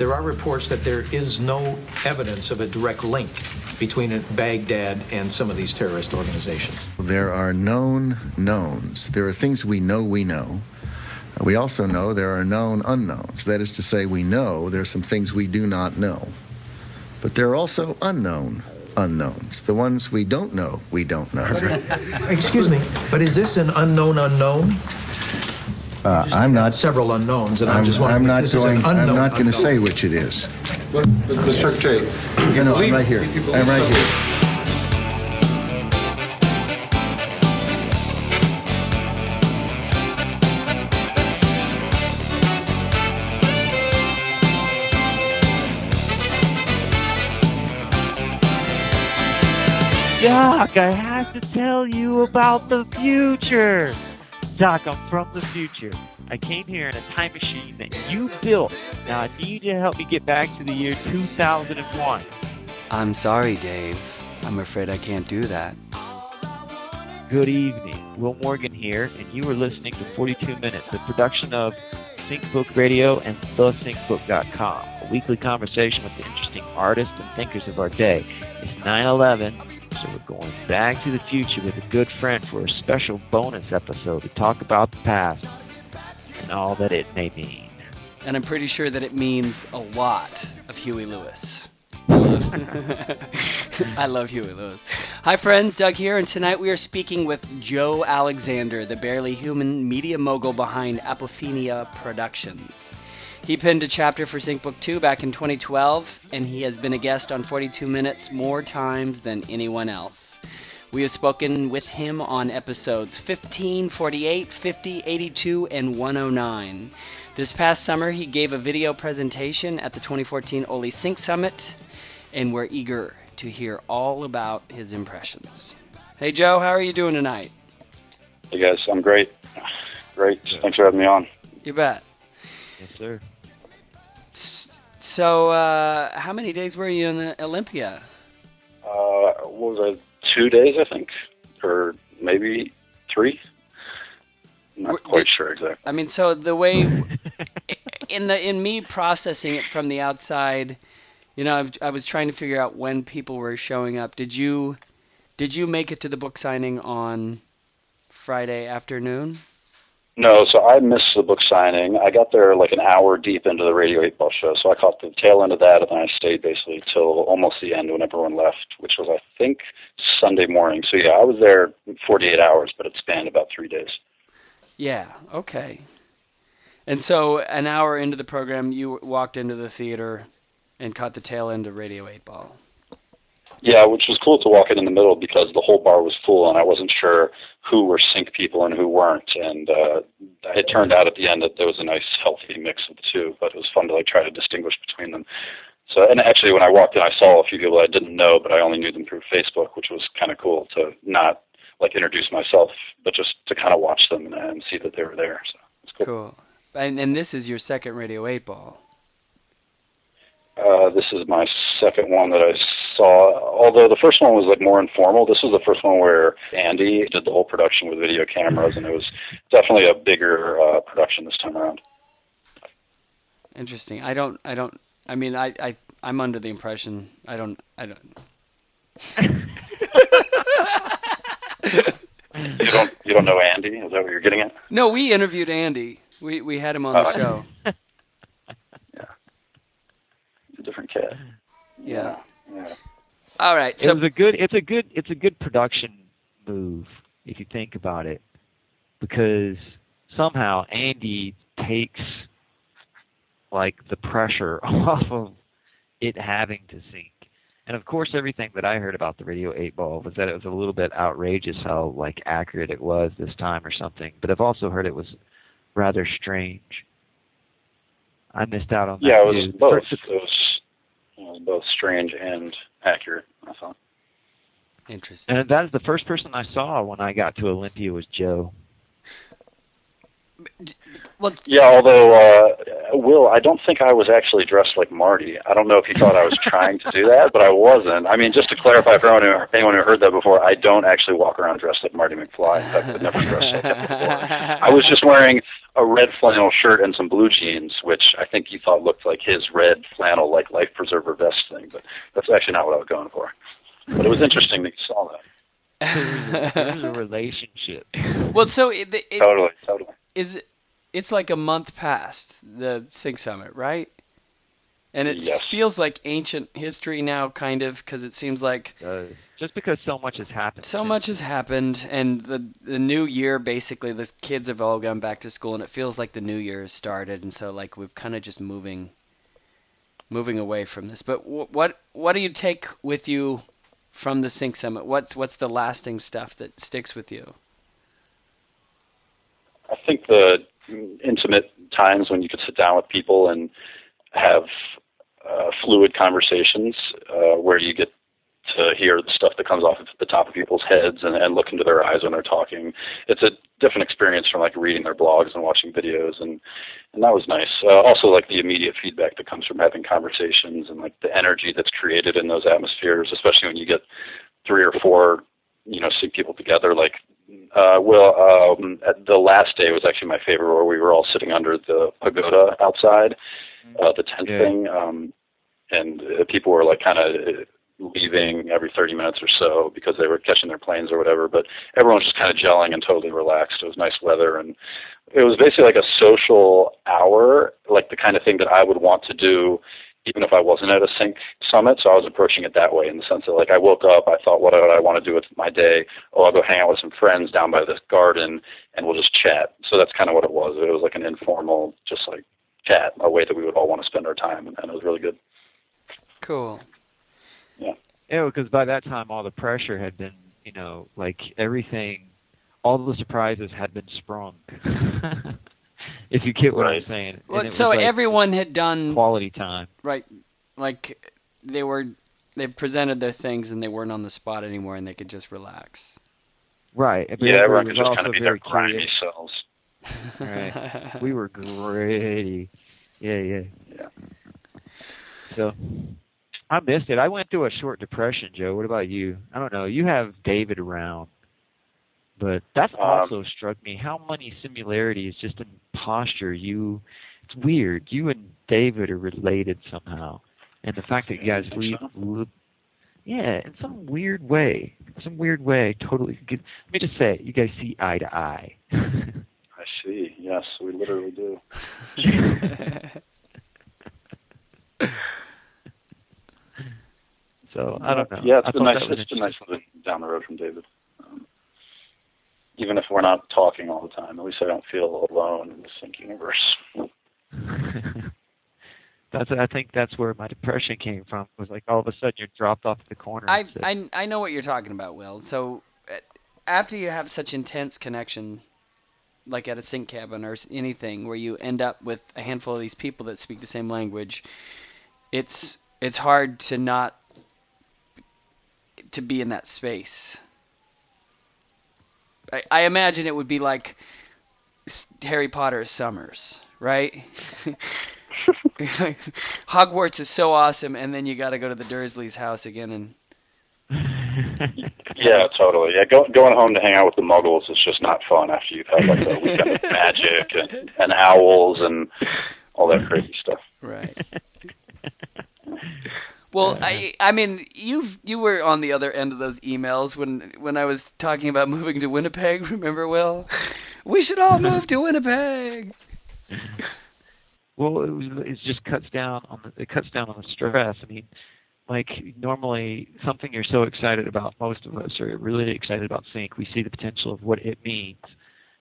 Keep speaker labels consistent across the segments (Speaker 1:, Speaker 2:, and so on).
Speaker 1: There are reports that there is no evidence of a direct link between Baghdad and some of these terrorist organizations.
Speaker 2: There are known knowns. There are things we know we know. Uh, we also know there are known unknowns. That is to say, we know there are some things we do not know. But there are also unknown unknowns. The ones we don't know, we don't know.
Speaker 1: Excuse me, but is this an unknown unknown?
Speaker 2: Uh, I'm not.
Speaker 1: Several unknowns, and I'm,
Speaker 2: I'm,
Speaker 1: just wondering.
Speaker 2: I'm not
Speaker 1: this
Speaker 2: going.
Speaker 1: Is an
Speaker 2: I'm not going to say which it is.
Speaker 3: But, but the Secretary,
Speaker 2: You know, I'm right here. I'm right here.
Speaker 4: Doc, I have to tell you about the future. Doc, I'm from the future. I came here in a time machine that you built. Now I need you to help me get back to the year 2001.
Speaker 5: I'm sorry, Dave. I'm afraid I can't do that.
Speaker 4: Good evening. Will Morgan here, and you are listening to 42 Minutes, the production of SyncBook Radio and thesyncbook.com, a weekly conversation with the interesting artists and thinkers of our day. It's 9/11, so we're going back to the future with a good friend for a special bonus episode to talk about the past and all that it may mean.
Speaker 5: And I'm pretty sure that it means a lot of Huey Lewis. I love Huey Lewis. Hi, friends. Doug here, and tonight we are speaking with Joe Alexander, the barely human media mogul behind Apophenia Productions. He penned a chapter for SyncBook 2 back in 2012, and he has been a guest on 42 Minutes more times than anyone else. We have spoken with him on episodes 15, 48, 50, 82, and 109. This past summer, he gave a video presentation at the 2014 Oli Sync Summit, and we're eager to hear all about his impressions. Hey, Joe, how are you doing tonight?
Speaker 6: Hey guys, I'm great. Great. Thanks for having me on.
Speaker 5: You bet.
Speaker 4: Yes, sir.
Speaker 5: So, uh, how many days were you in Olympia?
Speaker 6: Uh, what was it? Two days, I think, or maybe three. I'm not quite
Speaker 5: did-
Speaker 6: sure exactly.
Speaker 5: I mean, so the way in the in me processing it from the outside, you know, I, I was trying to figure out when people were showing up. Did you did you make it to the book signing on Friday afternoon?
Speaker 6: No, so I missed the book signing. I got there like an hour deep into the Radio 8 Ball show, so I caught the tail end of that, and then I stayed basically till almost the end when everyone left, which was, I think, Sunday morning. So yeah, I was there 48 hours, but it spanned about three days.
Speaker 5: Yeah. Okay. And so an hour into the program, you walked into the theater and caught the tail end of Radio 8 Ball.
Speaker 6: Yeah, which was cool to walk in in the middle because the whole bar was full, and I wasn't sure who were sync people and who weren't. And uh, it turned out at the end that there was a nice, healthy mix of the two. But it was fun to like try to distinguish between them. So, and actually, when I walked in, I saw a few people I didn't know, but I only knew them through Facebook, which was kind of cool to not like introduce myself, but just to kind of watch them and, and see that they were there. So it's cool.
Speaker 5: Cool. And and this is your second Radio 8 Ball.
Speaker 6: Uh, this is my second one that I saw. Although the first one was like more informal, this was the first one where Andy did the whole production with video cameras, and it was definitely a bigger uh, production this time around.
Speaker 5: Interesting. I don't. I don't. I mean, I. I. I'm under the impression. I don't. I don't.
Speaker 6: You don't you don't know Andy? Is that what you're getting at?
Speaker 5: No, we interviewed Andy. We we had him on the
Speaker 6: Oh,
Speaker 5: show.
Speaker 6: He's a different cat.
Speaker 5: Yeah.
Speaker 6: Yeah.
Speaker 5: All right.
Speaker 4: It
Speaker 5: So
Speaker 4: was a good. It's a good. It's a good production move if you think about it, because somehow Andy takes like the pressure off of it having to sync. And of course, everything that I heard about the Radio 8 Ball was that it was a little bit outrageous how like accurate it was this time or something. But I've also heard it was rather strange. I missed out on that.
Speaker 6: Yeah, it was both.
Speaker 4: First-
Speaker 6: It was, it was both strange and accurate. I thought.
Speaker 5: interesting.
Speaker 4: And that is the first person I saw when I got to Olympia was Joe.
Speaker 5: Well,
Speaker 6: Yeah, although uh, Will, I don't think I was actually dressed like Marty. I don't know if he thought I was trying to do that, but I wasn't. I mean, just to clarify for anyone who, anyone who heard that before, I don't actually walk around dressed like Marty McFly. In fact, I've never dressed like that before. I was just wearing a red flannel shirt and some blue jeans, which I think you thought looked like his red flannel, like life preserver vest thing, but that's actually not what I was going for. But it was interesting that you saw that.
Speaker 4: There's a relationship.
Speaker 5: well, so it, it,
Speaker 6: Totally, totally.
Speaker 5: Is it, it's like a month past the Sync Summit, right? And it
Speaker 6: Yes.
Speaker 5: feels like ancient history now, kind of, because it seems like
Speaker 4: Uh, just because so much has happened.
Speaker 5: so much has happened, and the the new year basically, the kids have all gone back to school, and it feels like the new year has started, and so like we've kind of just moving, moving away from this. But wh- what what do you take with you from the Sync Summit? What's what's the lasting stuff that sticks with you?
Speaker 6: I think the intimate times when you could sit down with people and have uh, fluid conversations uh, where you get to hear the stuff that comes off of the top of people's heads and, and look into their eyes when they're talking. It's a different experience from like reading their blogs and watching videos, and and that was nice. Uh, also, like the immediate feedback that comes from having conversations and like the energy that's created in those atmospheres, especially when you get three or four, you know, sync people together. Like, uh, well, um, at the last day was actually my favorite, where we were all sitting under the pagoda outside, uh, the tent
Speaker 4: Yeah.
Speaker 6: thing, um, and uh, people were like kind of leaving every 30 minutes or so because they were catching their planes or whatever. But everyone was just kind of gelling and totally relaxed. It was nice weather, and it was basically like a social hour, like the kind of thing that I would want to do even if I wasn't at a sync summit. So I was approaching it that way in the sense that like I woke up, I thought, what do I want to do with my day? Oh, I'll go hang out with some friends down by this garden and we'll just chat. So that's kind of what it was. It was like an informal, just like chat, a way that we would all want to spend our time, and, and it was really good.
Speaker 5: Cool.
Speaker 4: Yeah, Yeah, because by that time all the pressure had been, you know, like everything, all the surprises had been sprung. if you get what
Speaker 6: Right.
Speaker 4: I'm saying.
Speaker 5: Well,
Speaker 4: it
Speaker 5: so
Speaker 4: like
Speaker 5: everyone had done
Speaker 4: quality time.
Speaker 5: right, like they were they presented their things and they weren't on the spot anymore and they could just relax.
Speaker 4: Right. but
Speaker 6: yeah, everyone
Speaker 4: was
Speaker 6: could just
Speaker 4: also
Speaker 6: kind of be their
Speaker 4: very
Speaker 6: grimy
Speaker 4: curious.
Speaker 6: selves.
Speaker 4: Right. we were gritty. Yeah, yeah.
Speaker 6: Yeah.
Speaker 4: So I missed it. I went through a short depression, Joe. What about you? I don't know. You have David around. But that's
Speaker 6: Um,
Speaker 4: also struck me how many similarities just in posture you it's weird. You and David are related somehow. And the fact that you guys leave
Speaker 6: so?
Speaker 4: yeah, in some weird way. Some weird way, totally. Let me just say. You guys see eye to eye.
Speaker 6: I see. Yes, we literally do.
Speaker 4: So I don't know.
Speaker 6: Yeah, it's
Speaker 4: I
Speaker 6: been nice. It's been nice living down the road from David. Even if we're not talking all the time, at least I don't feel alone in the sync universe.
Speaker 4: that's I think that's where my depression came from. Was like all of a sudden you're dropped off the corner.
Speaker 5: I I I know what you're talking about, Will. So uh, after you have such intense connection, like at a sync cabin or anything, where you end up with a handful of these people that speak the same language, it's it's hard to not to be in that space. I, I imagine it would be like Harry Potter's summers, right? Hogwarts is so awesome, and then you got to go to the Dursleys' house again and
Speaker 6: Yeah, totally. Yeah, go, going home to hang out with the Muggles is just not fun after you've had like a weekend of magic and, and owls and all that crazy stuff.
Speaker 5: Right. Well, I I mean, you you were on the other end of those emails when when I was talking about moving to Winnipeg. Remember, Will? We should all move to Winnipeg.
Speaker 4: Well, it, was, it just cuts down on the it cuts down on the stress. I mean, like normally something you're so excited about, most of us are really excited about sync. We see the potential of what it means,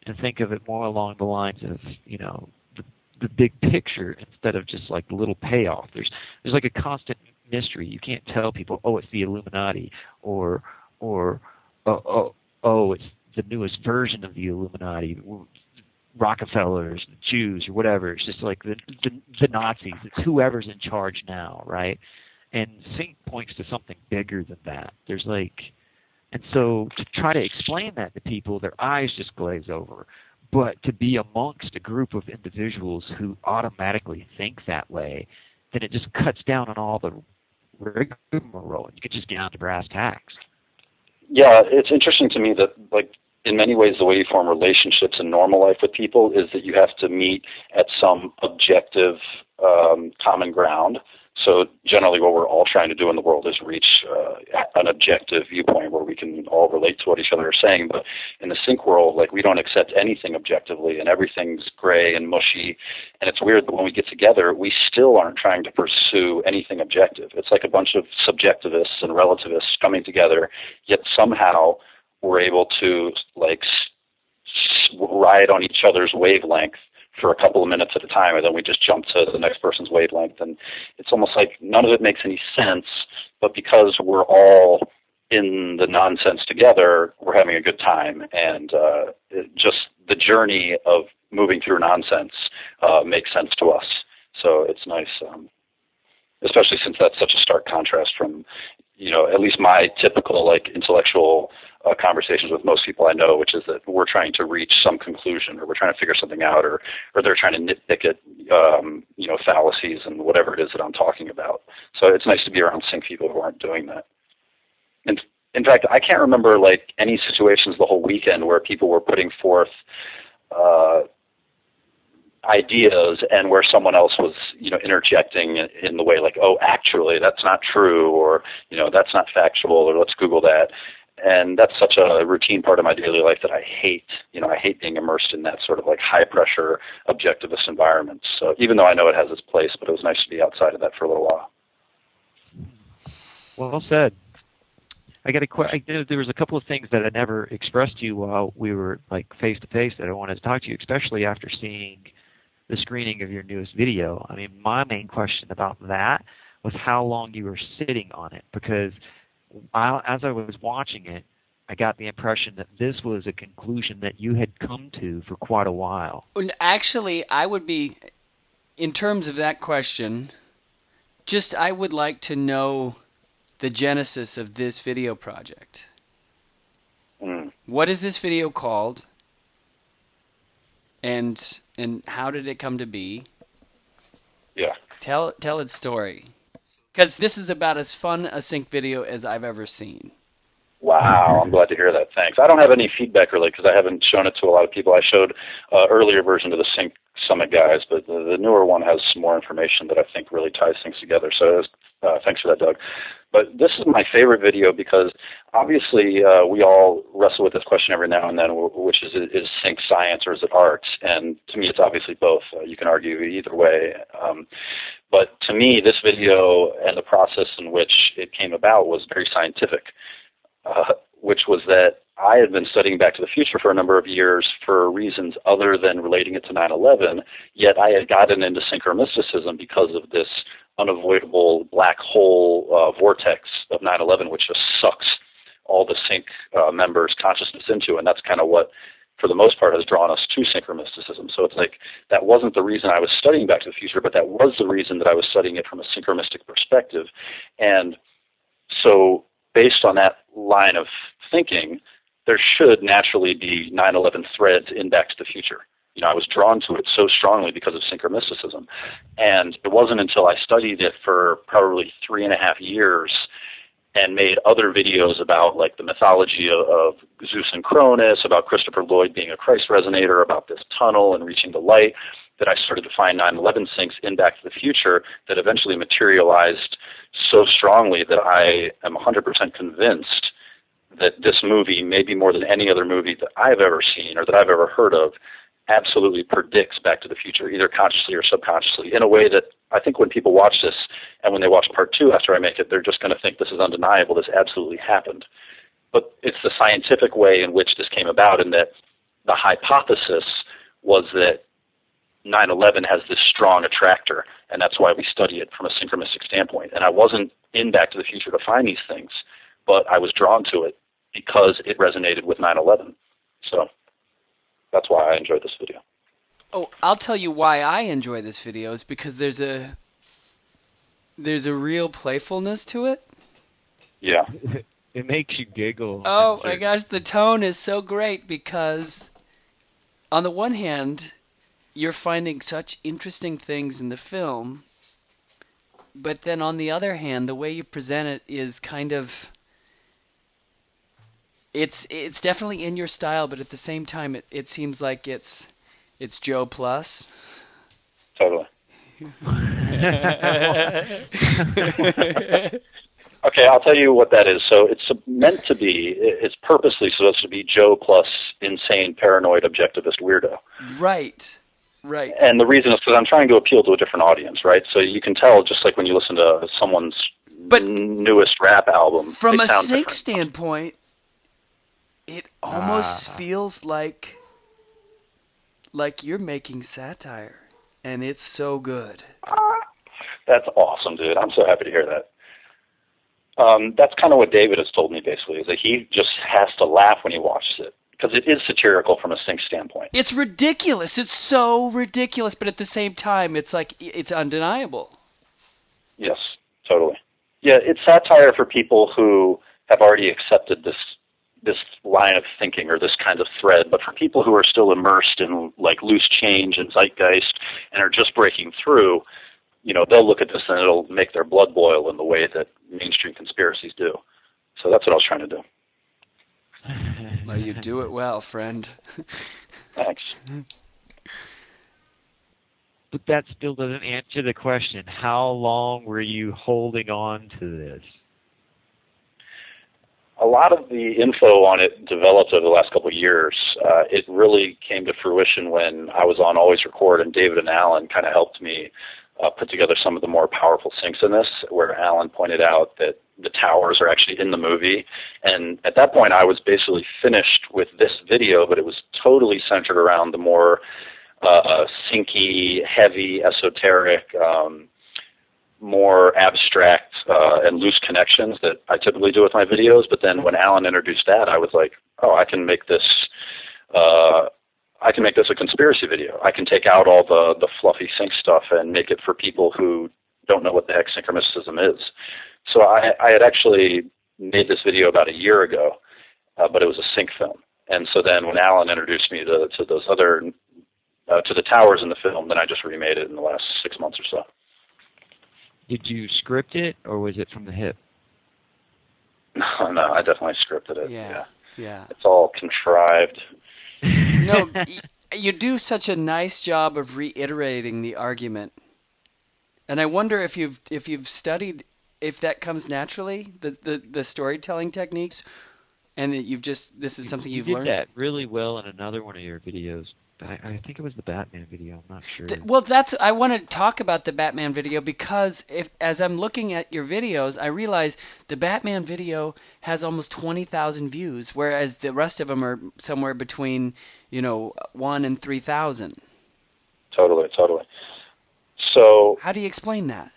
Speaker 4: and think of it more along the lines of you know the the big picture instead of just like the little payoff. There's there's like a constant mystery. You can't tell people, oh, it's the Illuminati, or or oh oh, oh it's the newest version of the Illuminati. Rockefellers, Jews, or whatever. It's just like the, the the Nazis. It's whoever's in charge now, right? And Sync points to something bigger than that. There's like, and so to try to explain that to people, their eyes just glaze over.
Speaker 7: But to be amongst a group of individuals who automatically think that way, then it just cuts down on all the rigmarole. You could just get down to brass tacks.
Speaker 6: Yeah, it's interesting to me that like in many ways the way you form relationships in normal life with people is that you have to meet at some objective um, common ground so generally, what we're all trying to do in the world is reach uh, an objective viewpoint where we can all relate to what each other are saying. But in the sync world, like we don't accept anything objectively, and everything's gray and mushy. And it's weird that when we get together, we still aren't trying to pursue anything objective. It's like a bunch of subjectivists and relativists coming together, yet somehow we're able to like ride on each other's wavelength for a couple of minutes at a time, and then we just jump to the next person's wavelength. And it's almost like none of it makes any sense, but because we're all in the nonsense together, we're having a good time. And uh, just the journey of moving through nonsense uh, makes sense to us. So it's nice, um, especially since that's such a stark contrast from, you know, at least my typical like intellectual uh, conversations with most people I know, which is that we're trying to reach some conclusion, or we're trying to figure something out, or or they're trying to nitpick at um, you know fallacies and whatever it is that I'm talking about. So it's nice to be around sync people who aren't doing that. And in fact, I can't remember like any situations the whole weekend where people were putting forth. Uh, ideas and where someone else was you know interjecting in the way like oh actually that's not true or you know that's not factual or let's google that and that's such a routine part of my daily life that I hate. You know, I hate being immersed in that sort of like high pressure objectivist environment. So even though I know it has its place, but it was nice to be outside of that for a little while.
Speaker 7: Well said. I got a question. There was a couple of things that I never expressed to you while we were like face to face that I wanted to talk to you, especially after seeing the screening of your newest video. I mean, my main question about that was how long you were sitting on it because while, as I was watching it, I got the impression that this was a conclusion that you had come to for quite a while.
Speaker 5: Actually, I would be, in terms of that question, just I would like to know the genesis of this video project.
Speaker 6: Mm.
Speaker 5: What is this video called? And and how did it come to be?
Speaker 6: Yeah.
Speaker 5: Tell tell its story because this is about as fun a sync video as I've ever seen.
Speaker 6: Wow, I'm glad to hear that. Thanks. I don't have any feedback really because I haven't shown it to a lot of people. I showed uh, earlier version to the Sync Summit guys, but the, the newer one has some more information that I think really ties things together. So was, uh, thanks for that, Doug. But this is my favorite video because obviously uh, we all wrestle with this question every now and then, which is is sync science or is it art? And to me, it's obviously both. Uh, you can argue either way. Um, but to me, this video and the process in which it came about was very scientific, uh, which was that I had been studying Back to the Future for a number of years for reasons other than relating it to 9 11, yet I had gotten into synchromysticism because of this unavoidable black hole uh, vortex of 9 11, which just sucks all the sync uh, members' consciousness into. And that's kind of what for the most part, has drawn us to synchromysticism. So it's like that wasn't the reason I was studying Back to the Future, but that was the reason that I was studying it from a synchromystic perspective. And so, based on that line of thinking, there should naturally be 9 11 threads in Back to the Future. You know, I was drawn to it so strongly because of synchromysticism. And it wasn't until I studied it for probably three and a half years and made other videos about like the mythology of, of Zeus and Cronus, about Christopher Lloyd being a Christ resonator, about this tunnel and reaching the light, that I started to find 9/11 syncs in Back to the Future that eventually materialized so strongly that I am 100% convinced that this movie, maybe more than any other movie that I've ever seen or that I've ever heard of, absolutely predicts Back to the Future, either consciously or subconsciously, in a way that I think when people watch this and when they watch part two after I make it, they're just going to think this is undeniable. This absolutely happened. But it's the scientific way in which this came about, and that the hypothesis was that 9/11 has this strong attractor, and that's why we study it from a synchronistic standpoint. And I wasn't in Back to the Future to find these things, but I was drawn to it because it resonated with 9/11. So that's why I enjoyed this video.
Speaker 5: Oh, I'll tell you why I enjoy this video is because there's a there's a real playfulness to it.
Speaker 6: Yeah.
Speaker 7: it makes you giggle.
Speaker 5: Oh my gosh, the tone is so great because on the one hand, you're finding such interesting things in the film, but then on the other hand, the way you present it is kind of it's it's definitely in your style, but at the same time, it, it seems like it's it's Joe plus.
Speaker 6: Totally. Okay, I'll tell you what that is. So it's meant to be, it's purposely supposed to be Joe plus insane, paranoid, objectivist weirdo.
Speaker 5: right, right.
Speaker 6: And the reason is because I'm trying to appeal to a different audience, right? So you can tell just like when you listen to someone's
Speaker 5: But
Speaker 6: newest rap album.
Speaker 5: From a sync
Speaker 6: different.
Speaker 5: standpoint, it almost
Speaker 7: Ah.
Speaker 5: feels like like you're making satire, and it's so good.
Speaker 6: That's awesome, dude. I'm so happy to hear that. Um, that's kind of what David has told me, basically, is that he just has to laugh when he watches it because it is satirical from a sync standpoint.
Speaker 5: It's ridiculous. It's so ridiculous, but at the same time, it's like it's undeniable.
Speaker 6: Yes, totally. Yeah, it's satire for people who have already accepted this this line of thinking or this kind of thread, but for people who are still immersed in like loose change and zeitgeist and are just breaking through, you know, they'll look at this and it'll make their blood boil in the way that mainstream conspiracies do. So that's what I was trying to do.
Speaker 5: Well, you do it well, friend.
Speaker 6: Thanks.
Speaker 7: But that still doesn't answer the question. How long were you holding on to this?
Speaker 6: a lot of the info on it developed over the last couple of years. Uh, it really came to fruition when I was on Always Record, and David and Alan kind of helped me uh, put together some of the more powerful syncs in this, where Alan pointed out that the towers are actually in the movie. And at that point, I was basically finished with this video, but it was totally centered around the more uh, syncy, heavy, esoteric, um, more abstract uh, and loose connections that I typically do with my videos. But then when Alan introduced that, I was like, oh, I can make this. Uh, I can make this a conspiracy video. I can take out all the the fluffy sync stuff and make it for people who don't know what the heck synchromysticism is. So I, I had actually made this video about a year ago, uh, but it was a sync film. And so then when Alan introduced me to to those other uh, to the towers in the film, then I just remade it in the last six months or so.
Speaker 7: Did you script it or was it from the hip?
Speaker 6: No, no, I definitely scripted it.
Speaker 5: Yeah, yeah.
Speaker 6: It's all contrived.
Speaker 5: No, you do such a nice job of reiterating the argument, and I wonder if you've if you've studied if that comes naturally the the, the storytelling techniques, and that you've just this is something
Speaker 7: you
Speaker 5: you've
Speaker 7: did
Speaker 5: learned.
Speaker 7: that really well in another one of your videos. I, I think it was the Batman video. I'm not sure.
Speaker 5: Th- well, that's I want to talk about the Batman video because if as I'm looking at your videos, I realize the Batman video has almost 20,000 views, whereas the rest of them are somewhere between, you know, one and 3,000.
Speaker 6: Totally, totally. So,
Speaker 5: How do you explain that?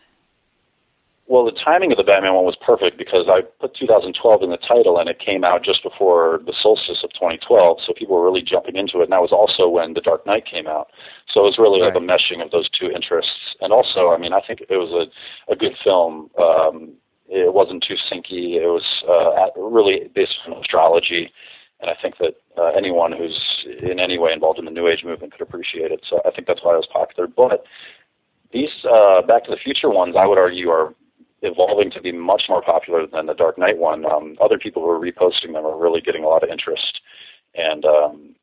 Speaker 6: Well, the timing of the Batman one was perfect because I put 2012 in the title and it came out just before the solstice of 2012, so people were really jumping into it. And that was also when The Dark Knight came out. So it was really like a meshing of those two interests. And also, I mean, I think it was a, a good film. Um, it wasn't too syncy. It was uh, really based on astrology. And I think that uh, anyone who's in any way involved in the New Age movement could appreciate it. So I think that's why it was popular. But these uh, Back to the Future ones, I would argue, are evolving to be much more popular than the Dark Knight one. Um, other people who are reposting them are really getting a lot of interest. And um,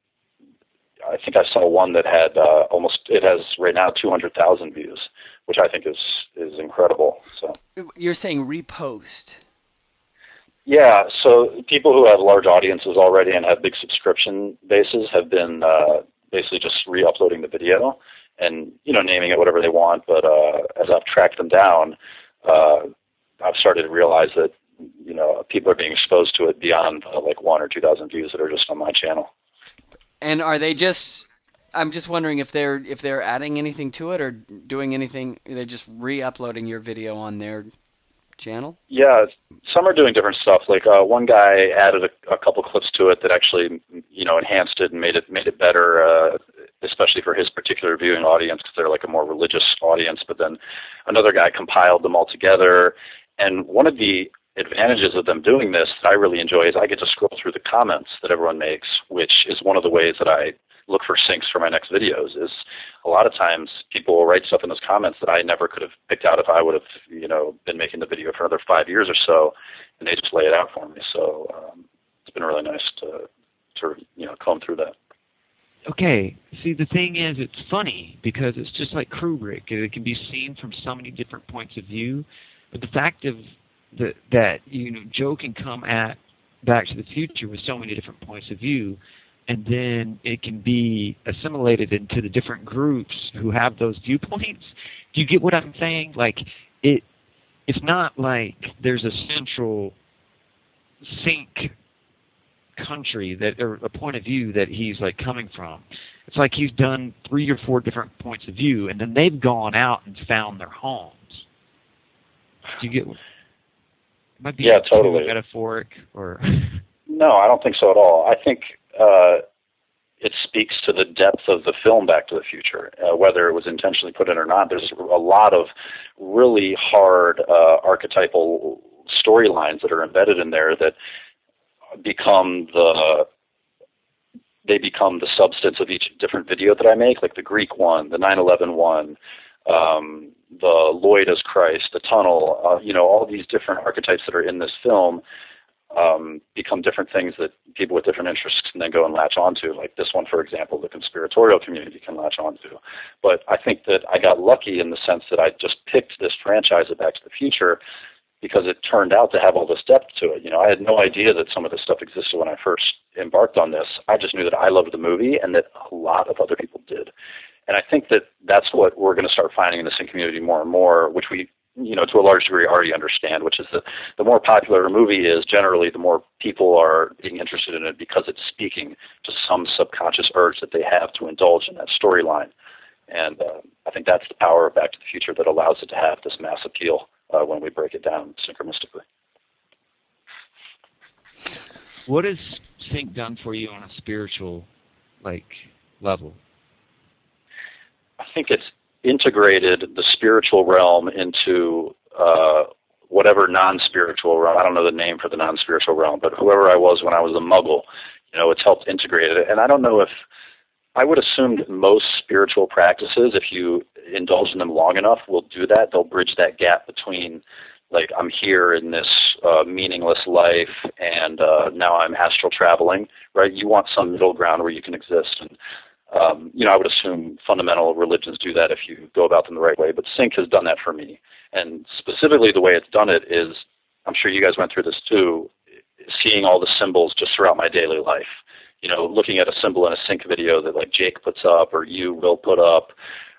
Speaker 6: I think I saw one that had uh, almost, it has right now 200,000 views, which I think is, is incredible. So.
Speaker 5: You're saying repost.
Speaker 6: Yeah, so people who have large audiences already and have big subscription bases have been uh, basically just re-uploading the video and you know naming it whatever they want. But uh, as I've tracked them down, uh, I've started to realize that you know people are being exposed to it beyond uh, like one or two thousand views that are just on my channel.
Speaker 5: And are they just I'm just wondering if they're if they're adding anything to it or doing anything they're just re-uploading your video on their channel?
Speaker 6: Yeah, some are doing different stuff. Like uh, one guy added a, a couple clips to it that actually, you know, enhanced it and made it made it better, uh, especially for his particular viewing audience because they're like a more religious audience. But then another guy compiled them all together. And one of the advantages of them doing this that I really enjoy is I get to scroll through the comments that everyone makes, which is one of the ways that I look for syncs for my next videos. Is a lot of times people will write stuff in those comments that I never could have picked out if I would have you know been making the video for another five years or so, and they just lay it out for me. So um, it's been really nice to to you know comb through that.
Speaker 4: Okay, see the thing is, it's funny because it's just like Kubrick. It can be seen from so many different points of view, but the fact of the, that you know Joe can come at Back to the Future with so many different points of view, and then it can be assimilated into the different groups who have those viewpoints. Do you get what I'm saying? Like it, it's not like there's a central sync country that or a point of view that he's like coming from. It's like he's done three or four different points of view, and then they've gone out and found their homes. Do you get? What, might be
Speaker 6: yeah, totally
Speaker 4: metaphoric or.
Speaker 6: no, I don't think so at all. I think uh, it speaks to the depth of the film Back to the Future, uh, whether it was intentionally put in or not. There's a lot of really hard uh, archetypal storylines that are embedded in there that become the they become the substance of each different video that I make, like the Greek one, the 9/11 one, um, the Lloyd as Christ, the tunnel. Uh, you know, all these different archetypes that are in this film um, become different things that people with different interests can then go and latch onto. Like this one, for example, the conspiratorial community can latch onto. But I think that I got lucky in the sense that I just picked this franchise of Back to the Future because it turned out to have all this depth to it. You know, I had no idea that some of this stuff existed when I first embarked on this. I just knew that I loved the movie and that a lot of other people did. And I think that that's what we're going to start finding in sync community more and more, which we, you know, to a large degree already understand, which is that the more popular a movie is, generally, the more people are being interested in it because it's speaking to some subconscious urge that they have to indulge in that storyline. And uh, I think that's the power of Back to the Future that allows it to have this mass appeal uh, when we break it down synchronistically.
Speaker 4: What has sync done for you on a spiritual, like, level?
Speaker 6: I think it's integrated the spiritual realm into uh, whatever non-spiritual realm. I don't know the name for the non-spiritual realm, but whoever I was when I was a Muggle, you know, it's helped integrate it. And I don't know if I would assume that most spiritual practices, if you indulge in them long enough, will do that. They'll bridge that gap between, like, I'm here in this uh, meaningless life, and uh, now I'm astral traveling. Right? You want some middle ground where you can exist, and um, you know, I would assume fundamental religions do that if you go about them the right way. But Sync has done that for me, and specifically the way it's done it is, I'm sure you guys went through this too, seeing all the symbols just throughout my daily life you know, looking at a symbol in a sync video that like Jake puts up or you will put up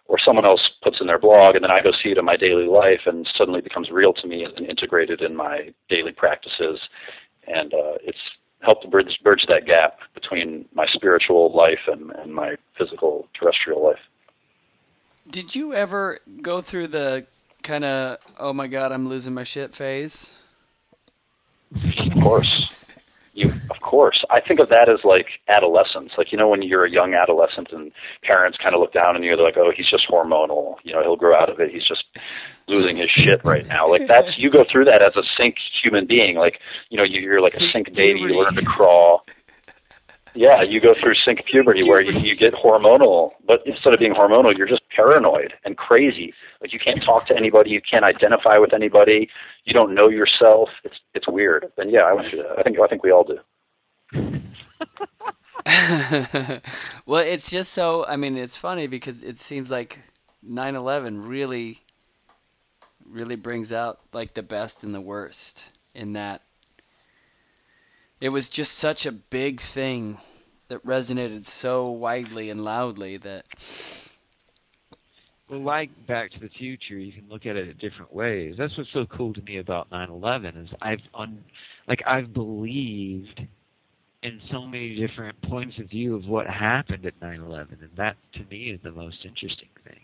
Speaker 6: or someone else puts in their blog and then I go see it in my daily life and suddenly becomes real to me and integrated in my daily practices. And uh, it's helped bridge, bridge that gap between my spiritual life and, and my physical terrestrial life.
Speaker 5: Did you ever go through the kind of, oh my god, I'm losing my shit phase?
Speaker 6: Of course. You of course. I think of that as like adolescence. Like you know when you're a young adolescent and parents kind of look down on you they're like oh he's just hormonal. You know he'll grow out of it. He's just losing his shit right now. Like that's you go through that as a sync human being. Like you know you're like a sync baby. You learn to crawl yeah, you go through sync puberty where you, you get hormonal, but instead of being hormonal, you're just paranoid and crazy. Like you can't talk to anybody, you can't identify with anybody, you don't know yourself. It's it's weird. And yeah, I went through that. I think I think we all do.
Speaker 5: well, it's just so. I mean, it's funny because it seems like 9/11 really, really brings out like the best and the worst in that it was just such a big thing that resonated so widely and loudly that
Speaker 4: well like back to the future you can look at it in different ways. That's what's so cool to me about 9/11 is I've un, like I've believed in so many different points of view of what happened at 9/11 and that to me is the most interesting thing.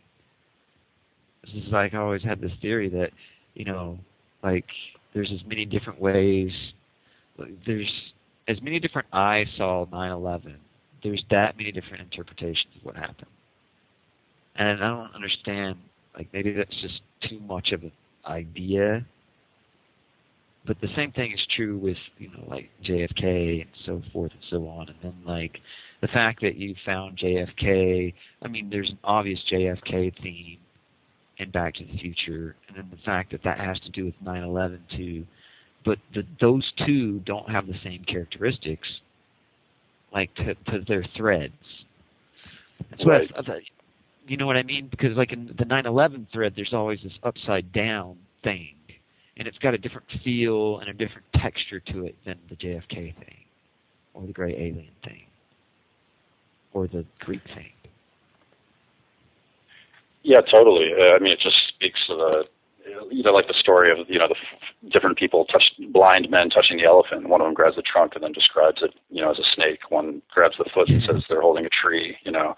Speaker 4: This is like I always had this theory that you know like there's as many different ways there's as many different eyes saw 9/11. There's that many different interpretations of what happened, and I don't understand. Like maybe that's just too much of an idea, but the same thing is true with you know like JFK and so forth and so on. And then like the fact that you found JFK, I mean, there's an obvious JFK theme in Back to the Future, and then the fact that that has to do with 9/11 too. But the, those two don't have the same characteristics, like to, to their threads. What
Speaker 6: Right.
Speaker 4: I, I thought- you know what I mean? Because like in the 9/11 thread, there's always this upside down thing, and it's got a different feel and a different texture to it than the JFK thing, or the gray alien thing, or the Greek thing.
Speaker 6: Yeah, totally. Uh, I mean, it just speaks to the, you know, like the story of you know the f- different people touch blind men touching the elephant. One of them grabs the trunk and then describes it, you know, as a snake. One grabs the foot and says they're holding a tree. You know,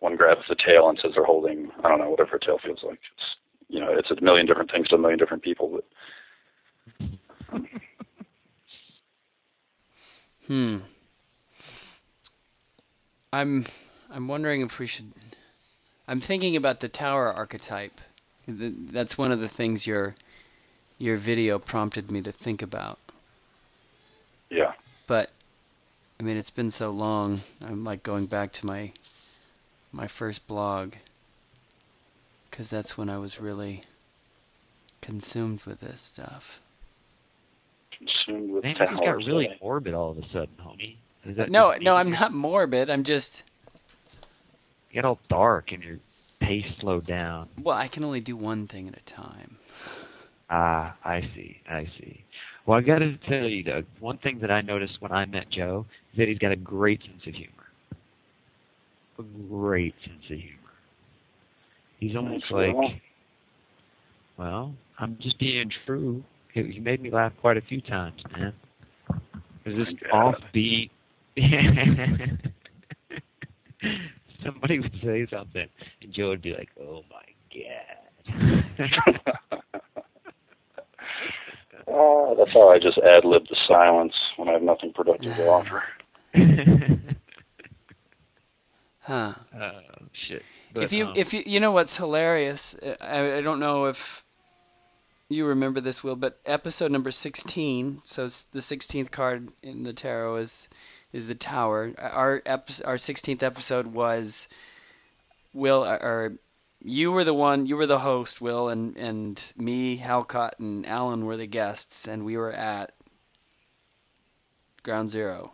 Speaker 6: one grabs the tail and says they're holding, I don't know, whatever a tail feels like. It's, you know, it's a million different things to a million different people. But
Speaker 5: Hmm. I'm I'm wondering if we should. I'm thinking about the tower archetype. Th- That's one of the things your your video prompted me to think about.
Speaker 6: yeah,
Speaker 5: But I mean, it's been so long. I'm like going back to my my first blog because that's when I was really consumed with this stuff.
Speaker 6: consumed with
Speaker 4: Man, you just got
Speaker 6: towers.
Speaker 4: really morbid all of a sudden, homie. Is that
Speaker 5: No, no. I'm not morbid. I'm just
Speaker 4: You got all dark and your pace slowed down.
Speaker 5: well, I can only do one thing at a time.
Speaker 4: Ah, I see, I see. Well, I got to tell you, Doug, one thing that I noticed when I met Joe is that he's got a great sense of humor. A great sense of humor. He's almost
Speaker 6: Thanks,
Speaker 4: like,
Speaker 6: Will.
Speaker 4: well, I'm just being true. He you made me laugh quite a few times, man. It was this
Speaker 6: God.
Speaker 4: offbeat. Somebody would say something, and Joe would be like, "Oh my god."
Speaker 6: Oh, that's how I just ad lib the silence when I have nothing productive to offer.
Speaker 5: Huh.
Speaker 4: Oh shit! But,
Speaker 5: if you
Speaker 4: um,
Speaker 5: if you you know what's hilarious uh, I, I don't know if you remember this will but episode number 16 so it's the 16th card in the tarot is is the tower our epi- our 16th episode was will or, you were the one you were the host will and and me halcott and alan were the guests and we were at ground zero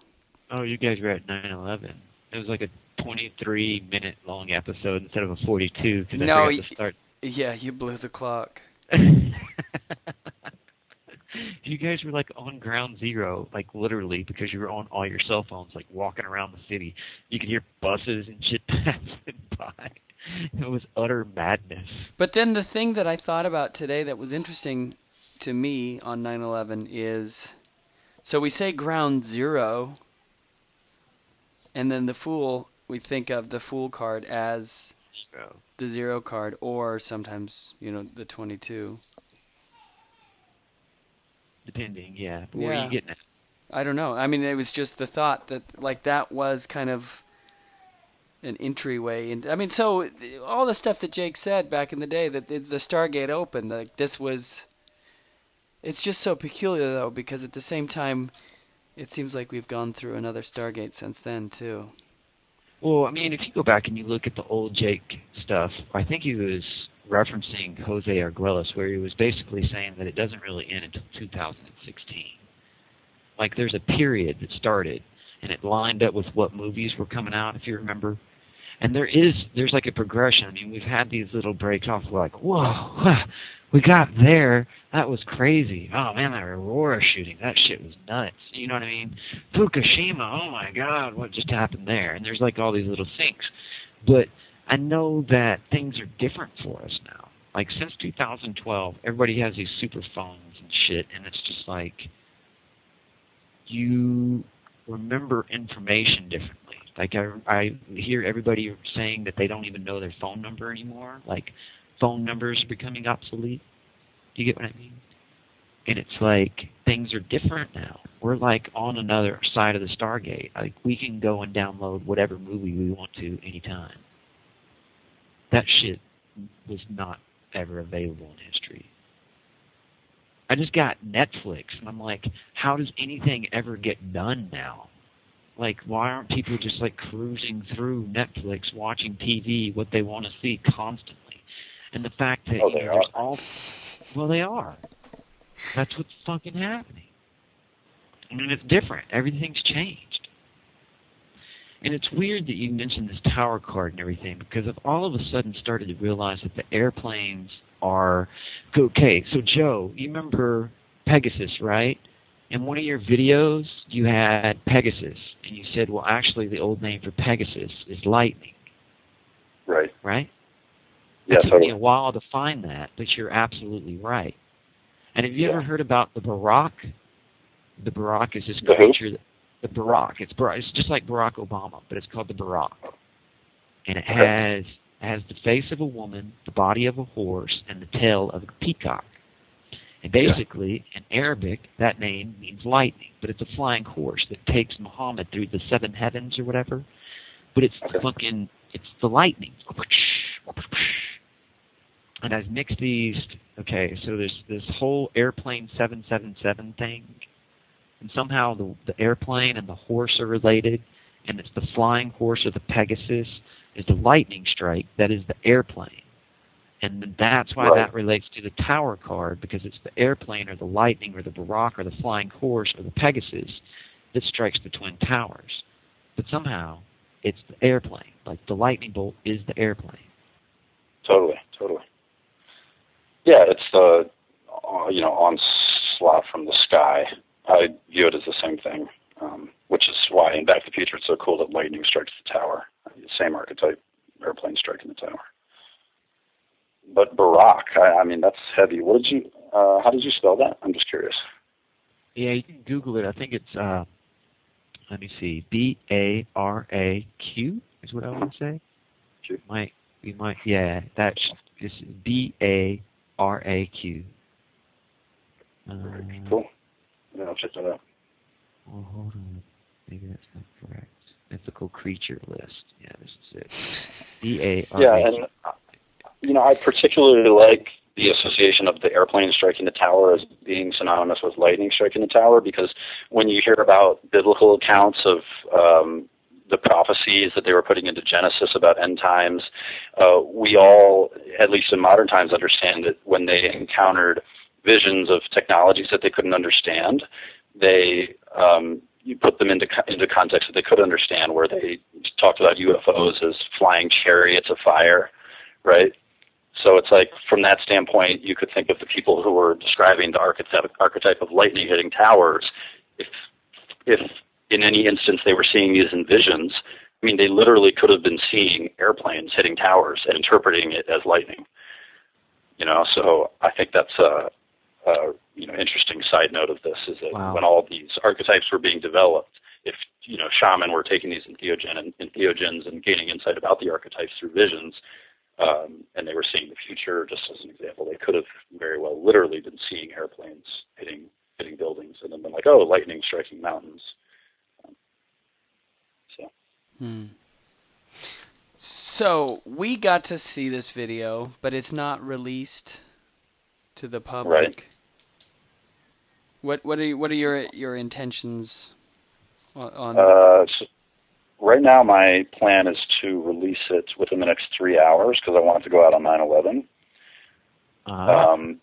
Speaker 4: oh, you guys were at 9/11. It was like a 23 minute long episode instead of a 42 because I
Speaker 5: No,
Speaker 4: forgot to start.
Speaker 5: yeah you blew the clock
Speaker 4: you guys were like on ground zero, like literally, because you were on all your cell phones, like walking around the city. You could hear buses and shit passing by. It was utter madness.
Speaker 5: But then the thing that I thought about today that was interesting to me on 9/11 is so we say ground zero and then the fool we think of the fool card as
Speaker 4: So,
Speaker 5: the zero card or sometimes, you know, the 22.
Speaker 4: Depending, yeah. But where are you getting at?
Speaker 5: I don't know. I mean, it was just the thought that like that was kind of an entryway and I mean, so all the stuff that Jake said back in the day that the, the Stargate opened, like this was it's just so peculiar though because at the same time it seems like we've gone through another Stargate since then too.
Speaker 4: Well, I mean, if you go back and you look at the old Jake stuff, I think he was referencing Jose Arguelles, where he was basically saying that it doesn't really end until 2016. Like, there's a period that started, and it lined up with what movies were coming out, if you remember. And there is, there's like a progression. I mean, we've had these little breaks off. Like, whoa, we got there. That was crazy. Oh man, that Aurora shooting, that shit was nuts. You know what I mean? Fukushima, oh my god, what just happened there? And there's like all these little things. But I know that things are different for us now. Like since 2012, everybody has these super phones and shit, and it's just like you remember information differently. Like I, I hear everybody saying that they don't even know their phone number anymore. Like phone numbers are becoming obsolete. Do you get what I mean? And it's like things are different now. We're like on another side of the Stargate. Like we can go and download whatever movie we want to anytime. That shit was not ever available in history. I just got Netflix, and I'm like, how does anything ever get done now? Like, why aren't people just like cruising through Netflix, watching TV, what they want to see constantly? And the fact that
Speaker 6: Oh,
Speaker 4: you
Speaker 6: they
Speaker 4: know,
Speaker 6: are.
Speaker 4: there's all, well, they are. That's what's fucking happening. I mean, it's different. Everything's changed. And it's weird that you mentioned this tower card and everything because I've all of a sudden started to realize that the airplanes are okay. So Joe, you remember Pegasus, right? In one of your videos, you had Pegasus, and you said, well, actually, the old name for Pegasus is Lightning,
Speaker 6: Right.
Speaker 4: right?
Speaker 6: Yes.
Speaker 4: It took me a while to find that, but you're absolutely right. And have you ever heard about the Buraq? The Buraq is this creature. That, the Buraq. It's Buraq. It's just like Barack Obama, but it's called the Buraq. And it has has the face of a woman, the body of a horse, and the tail of a peacock. And basically, in Arabic, that name means lightning, but it's a flying horse that takes Muhammad through the seven heavens or whatever. But it's
Speaker 6: Okay.
Speaker 4: fucking, it's the lightning. And I've mixed these. Okay, so there's this whole airplane 777 thing, and somehow the the airplane and the horse are related, and it's the flying horse or the Pegasus is the lightning strike that is the airplane. And that's why
Speaker 6: Right.
Speaker 4: that relates to the tower card because it's the airplane or the lightning or the Buraq or the flying horse or the Pegasus that strikes the twin towers. But somehow it's the airplane. Like the lightning bolt is the airplane.
Speaker 6: Totally, totally. Yeah, it's the uh, you know onslaught from the sky. I view it as the same thing, um, which is why in Back to the Future it's so cool that lightning strikes the tower. Same archetype, airplane striking the tower. But Buraq, I, I mean that's heavy. What did you? Uh, how did you spell that? I'm just curious.
Speaker 4: Yeah, you can Google it. I think it's uh let me see. B A R A Q is what I want to say.
Speaker 6: Q.
Speaker 4: Might we might yeah, that's just B A R A Q. Uh,
Speaker 6: Cool. Yeah, I'll check that out.
Speaker 4: Well, hold on. Maybe that's not correct. Mythical creature list. Yeah, this is it. B A R
Speaker 6: Yeah, and you know, I particularly like the association of the airplane striking the tower as being synonymous with lightning striking the tower because when you hear about biblical accounts of um, the prophecies that they were putting into Genesis about end times, uh, we all, at least in modern times, understand that when they encountered visions of technologies that they couldn't understand, they um, you put them into into context that they could understand, where they talked about UFOs as flying chariots of fire, right? So it's like from that standpoint, you could think of the people who were describing the archetype archetype of lightning hitting towers. If if in any instance they were seeing these in visions, I mean, they literally could have been seeing airplanes hitting towers and interpreting it as lightning. You know, so I think that's a, you know interesting side note of this is that
Speaker 4: Wow.
Speaker 6: when all these archetypes were being developed, if you know shaman were taking these entheogen and entheogens and gaining insight about the archetypes through visions, um, and they were seeing the future, just as an example, they could have very well literally been seeing airplanes hitting hitting buildings and then been like, oh, lightning striking mountains. Um, so
Speaker 5: Hmm. So we got to see this video, but it's not released to the public. What what are you, what are your your intentions on? on
Speaker 6: Uh, so right now, my plan is to release it within the next three hours because I want it to go out on 9/11.
Speaker 4: Uh,
Speaker 6: Um,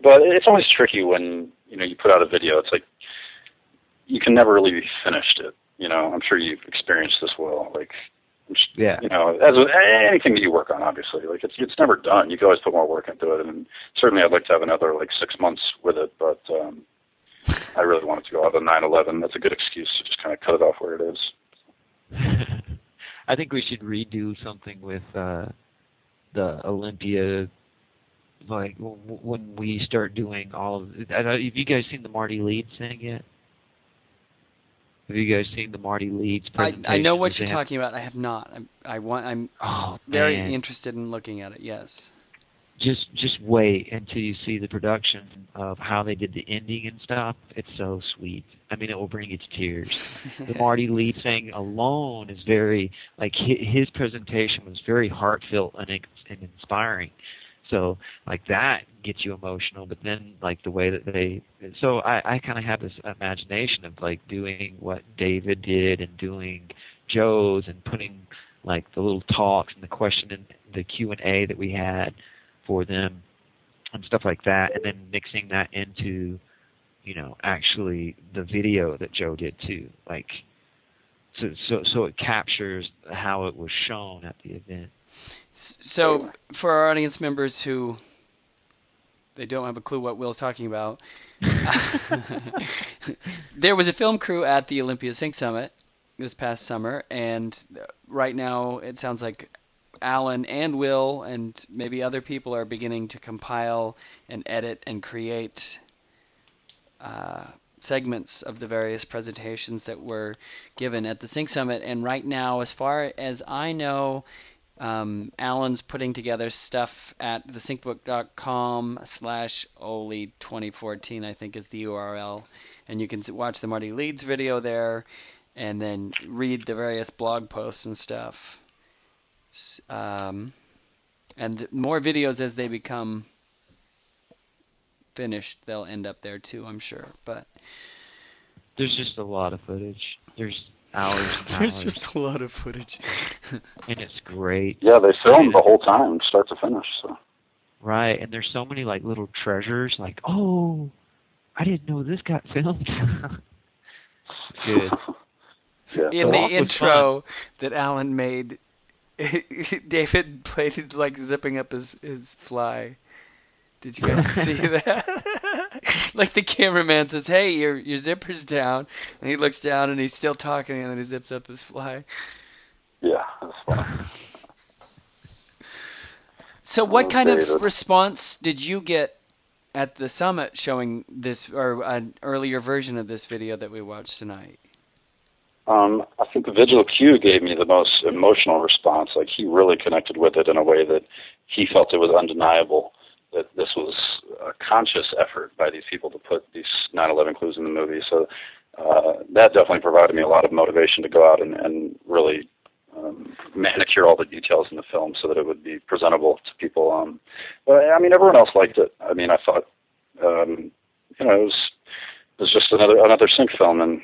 Speaker 6: but it's always tricky when you know you put out a video. It's like you can never really be finished it. You know, I'm sure you've experienced this well. Like,
Speaker 4: yeah.
Speaker 6: you know, as with anything that you work on, obviously, like it's it's never done. You can always put more work into it, and certainly I'd like to have another like six months with it. But um, I really wanted to go out on 9/11. That's a good excuse to just kind of cut it off where it is.
Speaker 4: I think we should redo something with uh, the Olympia, like w- w- when we start doing all of. I don't, have you guys seen the Marty Leeds thing yet? Have you guys seen the Marty Leeds
Speaker 5: I
Speaker 4: presentation?
Speaker 5: I know what you're talking about. I have not. I'm, I want. I'm
Speaker 4: Oh,
Speaker 5: very
Speaker 4: man.
Speaker 5: interested in looking at it. Yes.
Speaker 4: Just just wait until you see the production of how they did the ending and stuff. It's so sweet. I mean, it will bring you to tears. the Marty Leeds thing alone is very like his presentation was very heartfelt and, and inspiring. So like that gets you emotional, but then like the way that they so I I kind of have this imagination of like doing what David did and doing Joe's and putting like the little talks and the question and the Q and A that we had for them and stuff like that, and then mixing that into you know actually the video that Joe did too, like so so so it captures how it was shown at the event.
Speaker 5: So, for our audience members who they don't have a clue what Will's talking about, there was a film crew at the Olympia Sync Summit this past summer, and right now it sounds like Alan and Will and maybe other people are beginning to compile and edit and create uh, segments of the various presentations that were given at the Sync Summit. And right now, as far as I know, um, Alan's putting together stuff at thesyncbook.com slash Oli 2014, I think is the URL. And you can watch the Marty Leeds video there and then read the various blog posts and stuff. Um, and more videos as they become finished, they'll end up there too, I'm sure. But
Speaker 4: there's just a lot of footage. There's hours and hours.
Speaker 5: There's just a lot of footage.
Speaker 4: and it's great.
Speaker 6: Yeah, they filmed the whole time, start to finish. So.
Speaker 4: Right, and there's so many like little treasures. Like, oh, I didn't know this got filmed. good.
Speaker 6: Yeah.
Speaker 5: In the intro that Alan made, David played like zipping up his his fly. Did you guys see that? like the cameraman says, "Hey, your your zipper's down," and he looks down and he's still talking, and then he zips up his fly.
Speaker 6: Yeah, that's fun.
Speaker 5: So, what kind of response did you get at the summit showing this, or an earlier version of this video that we watched tonight?
Speaker 6: Um, I think the Vigil Q gave me the most emotional response. Like he really connected with it in a way that he felt it was undeniable that this was a conscious effort by these people to put these 9/11 clues in the movie. So uh, that definitely provided me a lot of motivation to go out and, and really um, manicure all the details in the film so that it would be presentable to people. Um, but I mean, everyone else liked it. I mean, I thought, um, you know, it was it was just another another sync film, and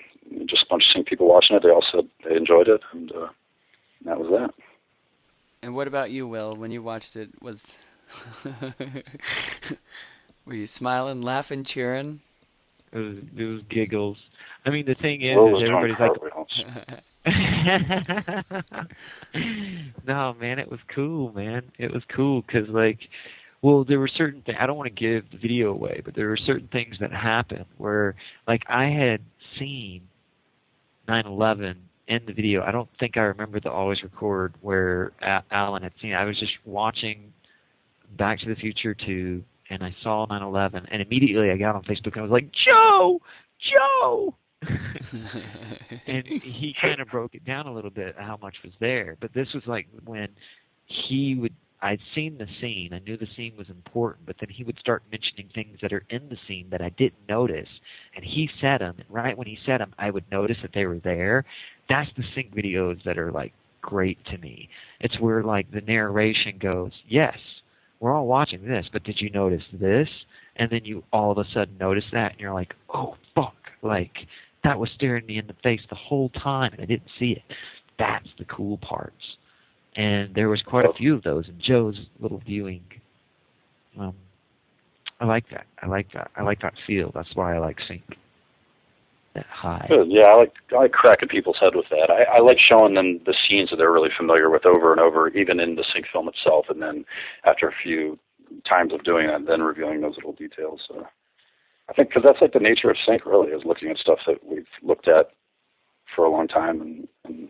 Speaker 6: just a bunch of sync people watching it. They all said they enjoyed it, and uh, that was that.
Speaker 5: And what about you, Will? When you watched it, was Were you smiling, laughing, cheering?
Speaker 4: It was, it was giggles. I mean, the thing is, is everybody's like, no, man, it was cool, man. It was cool because, like, well, there were certain things. I don't want to give the video away, but there were certain things that happened where, like, I had seen 9/11 in the video. I don't think I remember the always record where Alan had seen. It. I was just watching Back to the Future 2, and I saw 9/11, and immediately I got on Facebook and I was like, Joe, Joe. and he kind of broke it down a little bit how much was there. But this was like when he would. I'd seen the scene. I knew the scene was important, but then he would start mentioning things that are in the scene that I didn't notice, and he said them. And right when he said them, I would notice that they were there. That's the sync videos that are like great to me. It's where like the narration goes, yes, we're all watching this, but did you notice this? And then you all of a sudden notice that, and you're like, oh fuck, like that was staring me in the face the whole time, and I didn't see it. That's the cool parts. And there was quite a few of those in Joe's little viewing. Um, I like that. I like that. I like that feel. That's why I like sync that high.
Speaker 6: Yeah, I like I like cracking people's head with that. I, I like showing them the scenes that they're really familiar with over and over, even in the sync film itself, and then after a few times of doing that, then revealing those little details. So I think because that's like the nature of sync, really, is looking at stuff that we've looked at for a long time and, and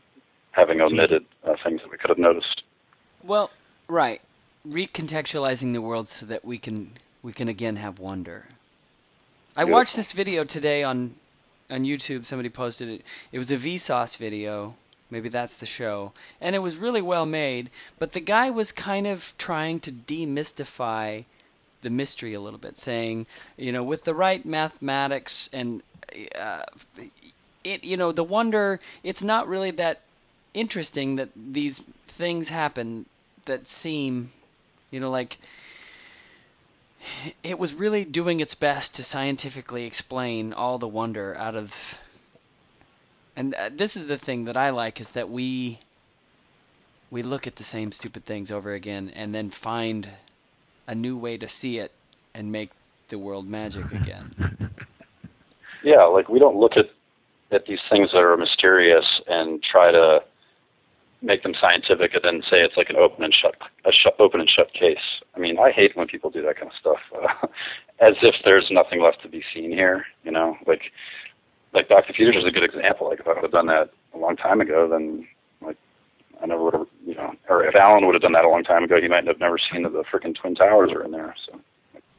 Speaker 6: having omitted uh, things that we could have noticed.
Speaker 5: Well, right, recontextualizing the world so that we can we can again have wonder. I watched this video today on on YouTube somebody posted it. It was a Vsauce video. Maybe that's the show. And it was really well made, but the guy was kind of trying to demystify the mystery a little bit, saying, you know, with the right mathematics and uh, it, you know, the wonder, it's not really that interesting that these things happen that seem, you know, like it was really doing its best to scientifically explain all the wonder out of. And uh, this is the thing that I like is that we we look at the same stupid things over again and then find a new way to see it and make the world magic again.
Speaker 6: Yeah, like we don't look at at these things that are mysterious and try to make them scientific and then say it's like an open and shut a sh- open and shut case. I mean, I hate when people do that kind of stuff, uh, as if there's nothing left to be seen here. You know, like like Dr. Peters is a good example. Like if I would have done that a long time ago, then like I never would have, you know, or if Alan would have done that a long time ago, he might have never seen that the freaking twin towers are in there. So.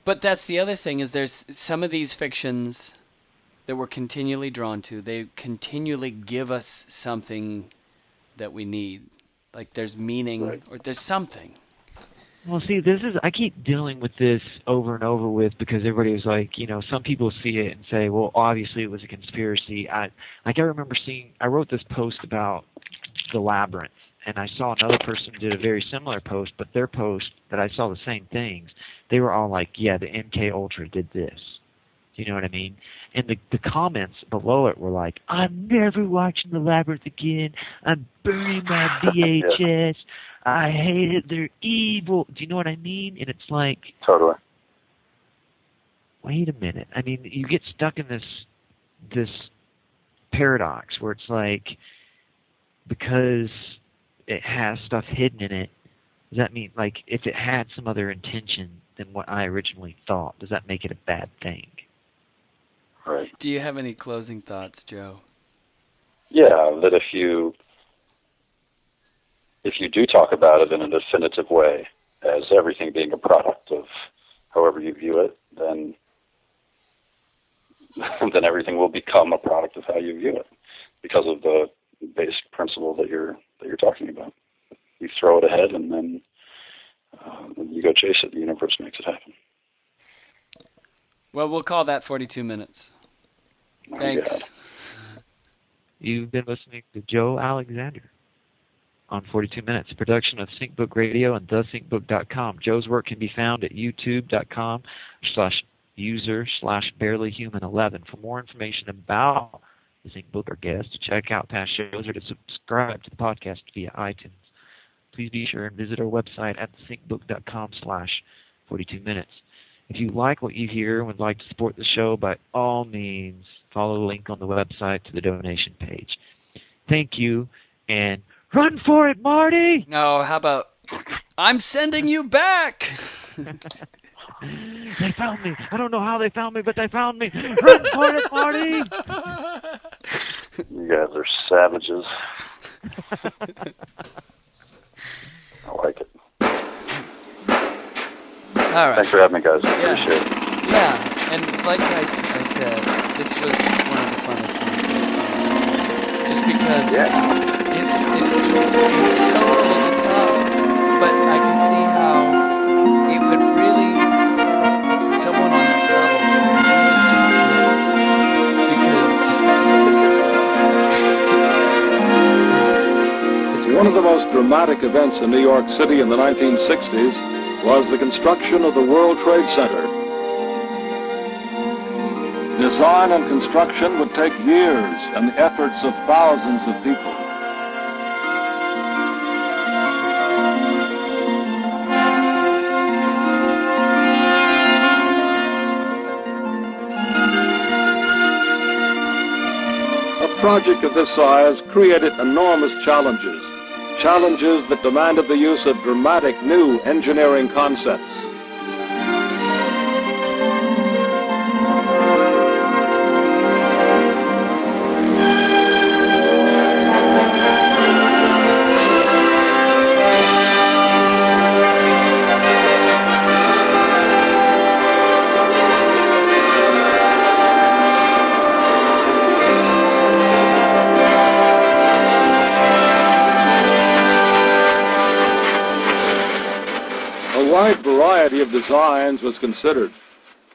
Speaker 5: But that's the other thing is there's some of these fictions that we're continually drawn to. They continually give us something that we need. Like there's meaning
Speaker 6: Right.
Speaker 5: or there's something.
Speaker 4: Well, see, this is I keep dealing with this over and over with because everybody was like, you know, some people see it and say, well, obviously it was a conspiracy. I like I remember seeing I wrote this post about the labyrinth, and I saw another person did a very similar post, but their post that I saw the same things. They were all like, yeah, the MK Ultra did this. You know what I mean? And the the comments below it were like, I'm never watching the labyrinth again. I'm burning my VHS. I hate it. They're evil. Do you know what I mean? And it's like,
Speaker 6: Totally.
Speaker 4: wait a minute. I mean, you get stuck in this this paradox where it's like because it has stuff hidden in it, does that mean like if it had some other intention than what I originally thought, does that make it a bad thing?
Speaker 6: Right.
Speaker 5: Do you have any closing thoughts, Joe?
Speaker 6: Yeah, that if you if you do talk about it in a definitive way, as everything being a product of however you view it, then then everything will become a product of how you view it because of the basic principle that you're that you're talking about. You throw it ahead, and then uh, you go chase it. The universe makes it happen.
Speaker 5: Well, we'll call that 42 minutes. Thanks.
Speaker 6: God.
Speaker 4: You've been listening to Joe Alexander on 42 Minutes, a production of SyncBook Radio and thesyncbook.com. Joe's work can be found at youtube.com slash user slash barelyhuman11. For more information about the SyncBook or guests, to check out past shows or to subscribe to the podcast via iTunes, please be sure and visit our website at thesyncbook.com slash 42 Minutes. If you like what you hear and would like to support the show, by all means, follow the link on the website to the donation page. Thank you, and run for it, Marty!
Speaker 5: No, how about I'm sending you back?
Speaker 4: They found me. I don't know how they found me, but they found me. Run for it, Marty!
Speaker 6: You guys are savages. I like it.
Speaker 5: All right.
Speaker 6: Thanks for having me, guys.
Speaker 5: Yeah.
Speaker 6: Appreciate it.
Speaker 5: Yeah, and like I, s- I said, this was one of the funnest ones. Just because
Speaker 6: Yeah.
Speaker 5: it's it's it's so over the top, but I can see how it would really someone on that level would really just do it because it's
Speaker 3: One of the most dramatic events in New York City in the 1960s was the construction of the World Trade Center. Design and construction would take years and the efforts of thousands of people. A project of this size created enormous challenges, challenges that demanded the use of dramatic new engineering concepts. Designs was considered.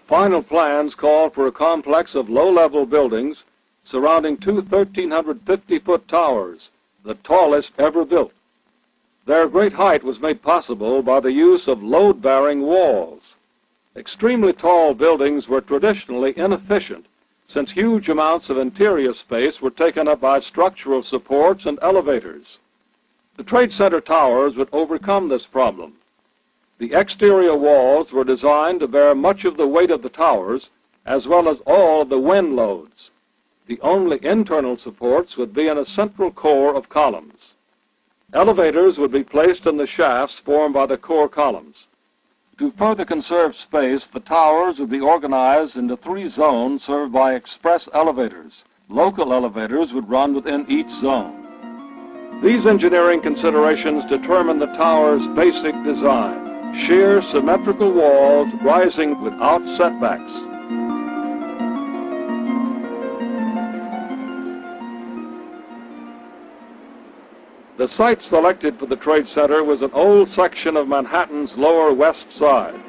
Speaker 3: Final plans called for a complex of low-level buildings surrounding two 1,350-foot towers, the tallest ever built. Their great height was made possible by the use of load-bearing walls. Extremely tall buildings were traditionally inefficient since huge amounts of interior space were taken up by structural supports and elevators. The Trade Center towers would overcome this problem. The exterior walls were designed to bear much of the weight of the towers as well as all the wind loads. The only internal supports would be in a central core of columns. Elevators would be placed in the shafts formed by the core columns. To further conserve space, the towers would be organized into three zones served by express elevators. Local elevators would run within each zone. These engineering considerations determine the tower's basic design, sheer symmetrical walls rising without setbacks. The site selected for the Trade Center was an old section of Manhattan's Lower West Side.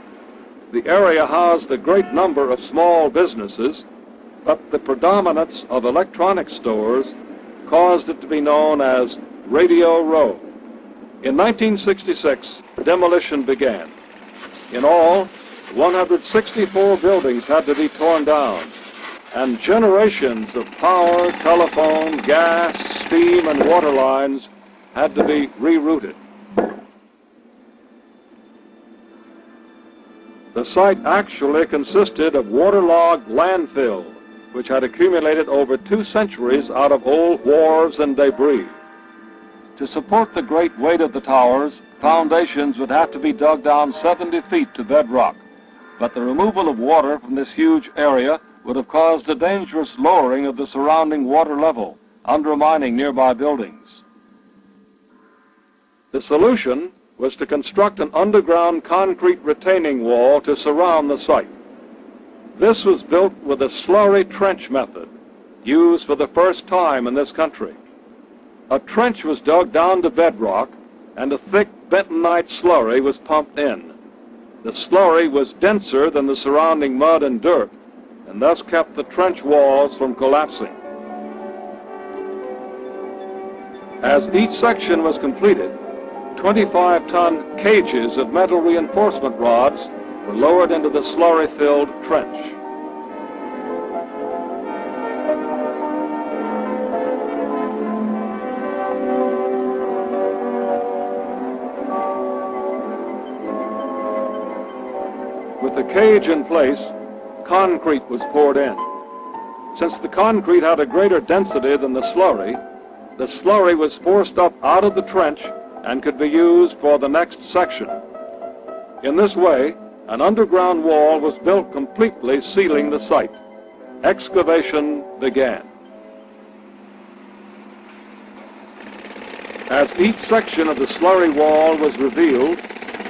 Speaker 3: The area housed a great number of small businesses, but the predominance of electronic stores caused it to be known as Radio Row. In 1966, demolition began. In all, 164 buildings had to be torn down, and generations of power, telephone, gas, steam, and water lines had to be rerouted. The site actually consisted of waterlogged landfill, which had accumulated over two centuries out of old wharves and debris. To support the great weight of the towers, foundations would have to be dug down 70 feet to bedrock, but the removal of water from this huge area would have caused a dangerous lowering of the surrounding water level, undermining nearby buildings. The solution was to construct an underground concrete retaining wall to surround the site. This was built with a slurry trench method, used for the first time in this country. A trench was dug down to bedrock, and a thick bentonite slurry was pumped in. The slurry was denser than the surrounding mud and dirt, and thus kept the trench walls from collapsing. As each section was completed, 25-ton cages of metal reinforcement rods were lowered into the slurry-filled trench. Cage in place, concrete was poured in. Since the concrete had a greater density than the slurry, the slurry was forced up out of the trench and could be used for the next section. In this way, an underground wall was built completely sealing the site. Excavation began. As each section of the slurry wall was revealed,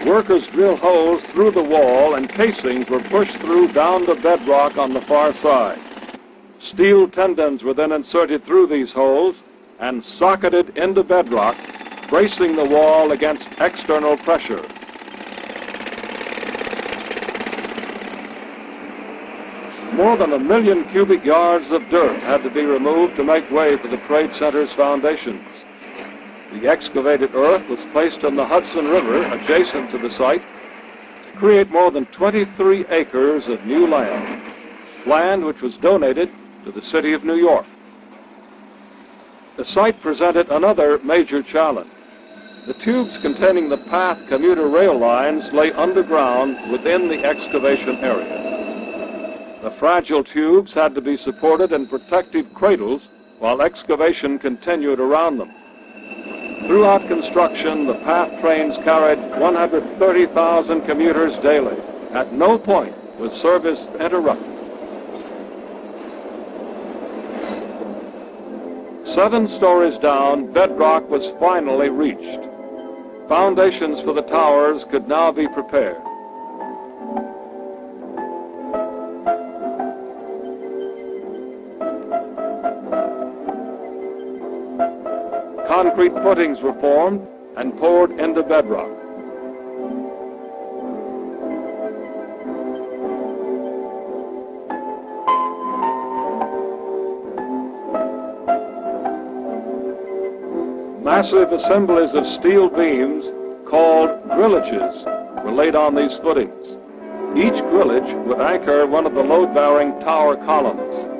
Speaker 3: workers drilled holes through the wall and casings were pushed through down to bedrock on the far side. Steel tendons were then inserted through these holes and socketed into bedrock bracing the wall against external pressure. More than a million cubic yards of dirt had to be removed to make way for the Trade Center's foundations. The excavated earth was placed in the Hudson River adjacent to the site to create more than 23 acres of new land, land which was donated to the city of New York. The site presented another major challenge. The tubes containing the PATH commuter rail lines lay underground within the excavation area. The fragile tubes had to be supported in protective cradles while excavation continued around them. Throughout construction, the PATH trains carried 130,000 commuters daily. At no point was service interrupted. Seven stories down, bedrock was finally reached. Foundations for the towers could now be prepared. Concrete footings were formed and poured into bedrock. Massive assemblies of steel beams called grillages were laid on these footings. Each grillage would anchor one of the load-bearing tower columns.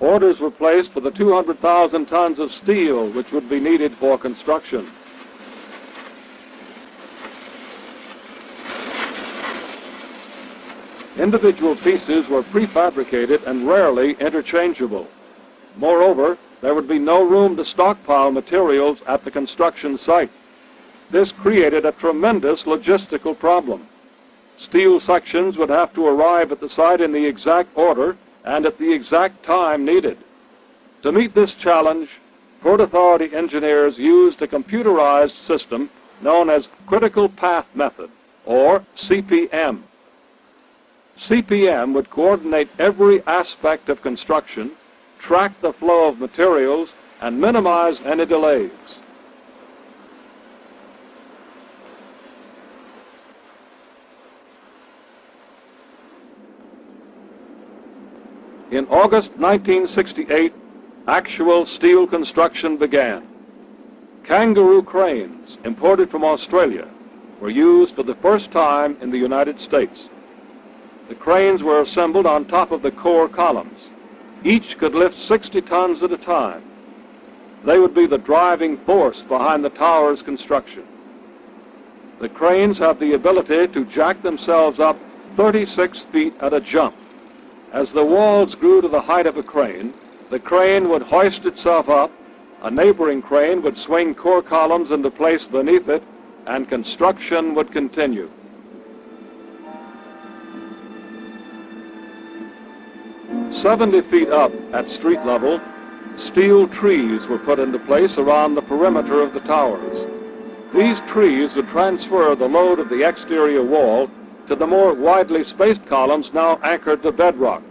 Speaker 3: Orders were placed for the 200,000 tons of steel which would be needed for construction. Individual pieces were prefabricated and rarely interchangeable. Moreover, there would be no room to stockpile materials at the construction site. This created a tremendous logistical problem. Steel sections would have to arrive at the site in the exact order and at the exact time needed. To meet this challenge, Port Authority engineers used a computerized system known as Critical Path Method, or CPM. CPM would coordinate every aspect of construction, track the flow of materials, and minimize any delays. In August 1968, actual steel construction began. Kangaroo cranes, imported from Australia, were used for the first time in the United States. The cranes were assembled on top of the core columns. Each could lift 60 tons at a time. They would be the driving force behind the tower's construction. The cranes have the ability to jack themselves up 36 feet at a jump. As the walls grew to the height of a crane, the crane would hoist itself up, a neighboring crane would swing core columns into place beneath it, and construction would continue. Seventy feet up at street level, steel trees were put into place around the perimeter of the towers. These trees would transfer the load of the exterior wall to the more widely spaced columns now anchored to bedrock.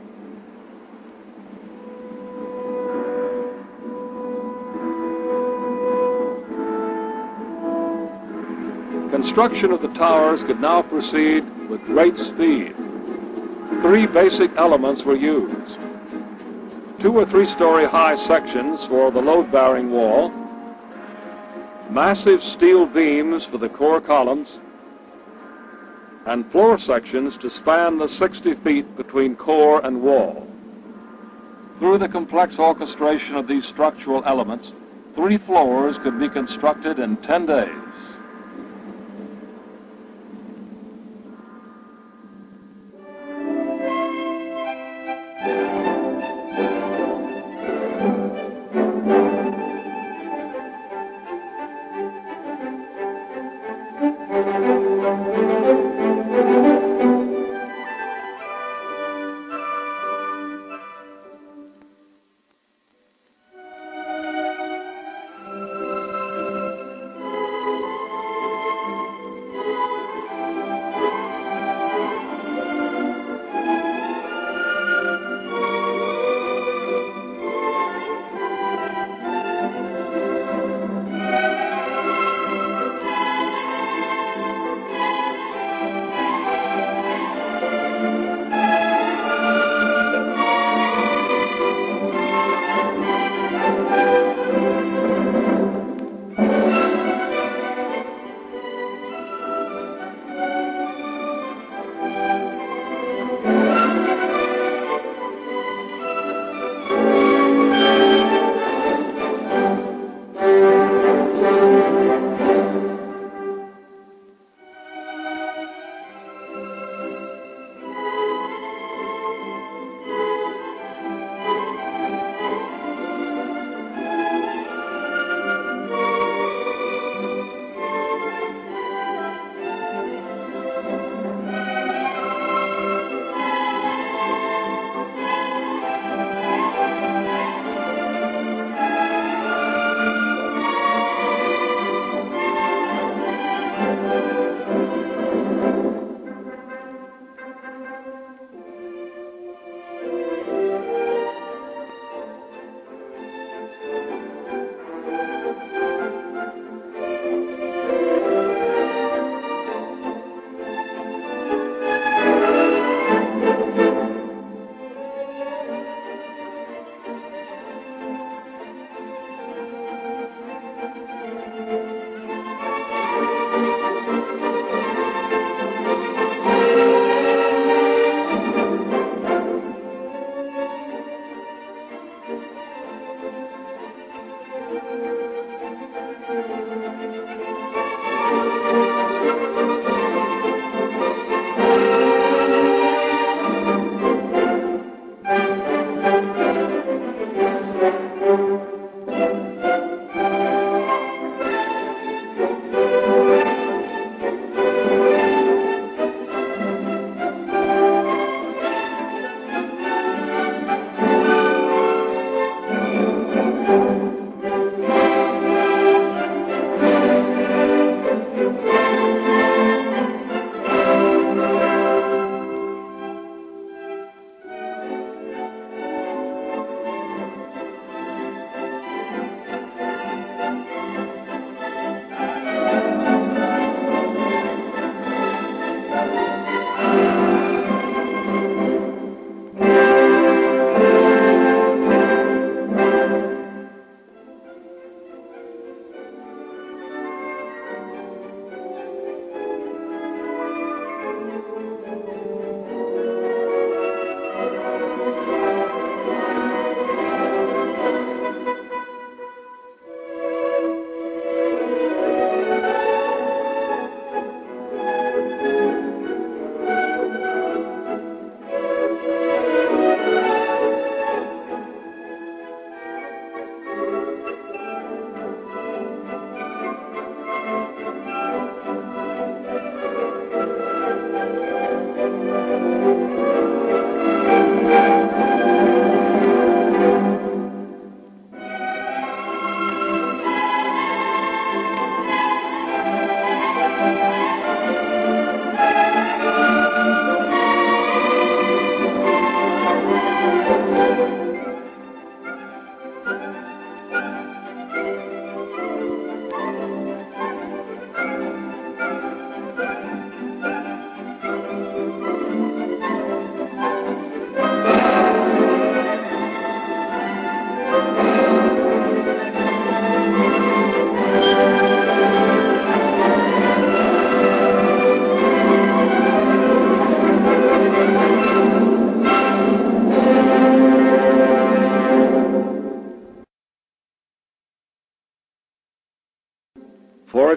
Speaker 3: Construction of the towers could now proceed with great speed. Three basic elements were used. Two or three story high sections for the load-bearing wall, massive steel beams for the core columns, and floor sections to span the 60 feet between core and wall. Through the complex orchestration of these structural elements, three floors could be constructed in 10 days.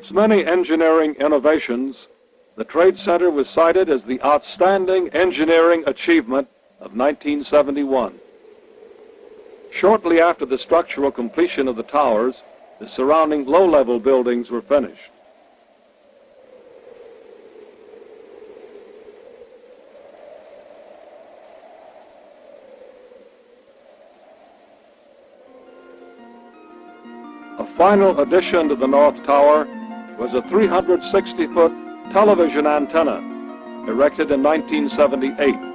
Speaker 3: Its many engineering innovations, the Trade Center was cited as the outstanding engineering achievement of 1971. Shortly after the structural completion of the towers, the surrounding low-level buildings were finished. A final addition to the North Tower was a 360-foot television antenna erected in 1978.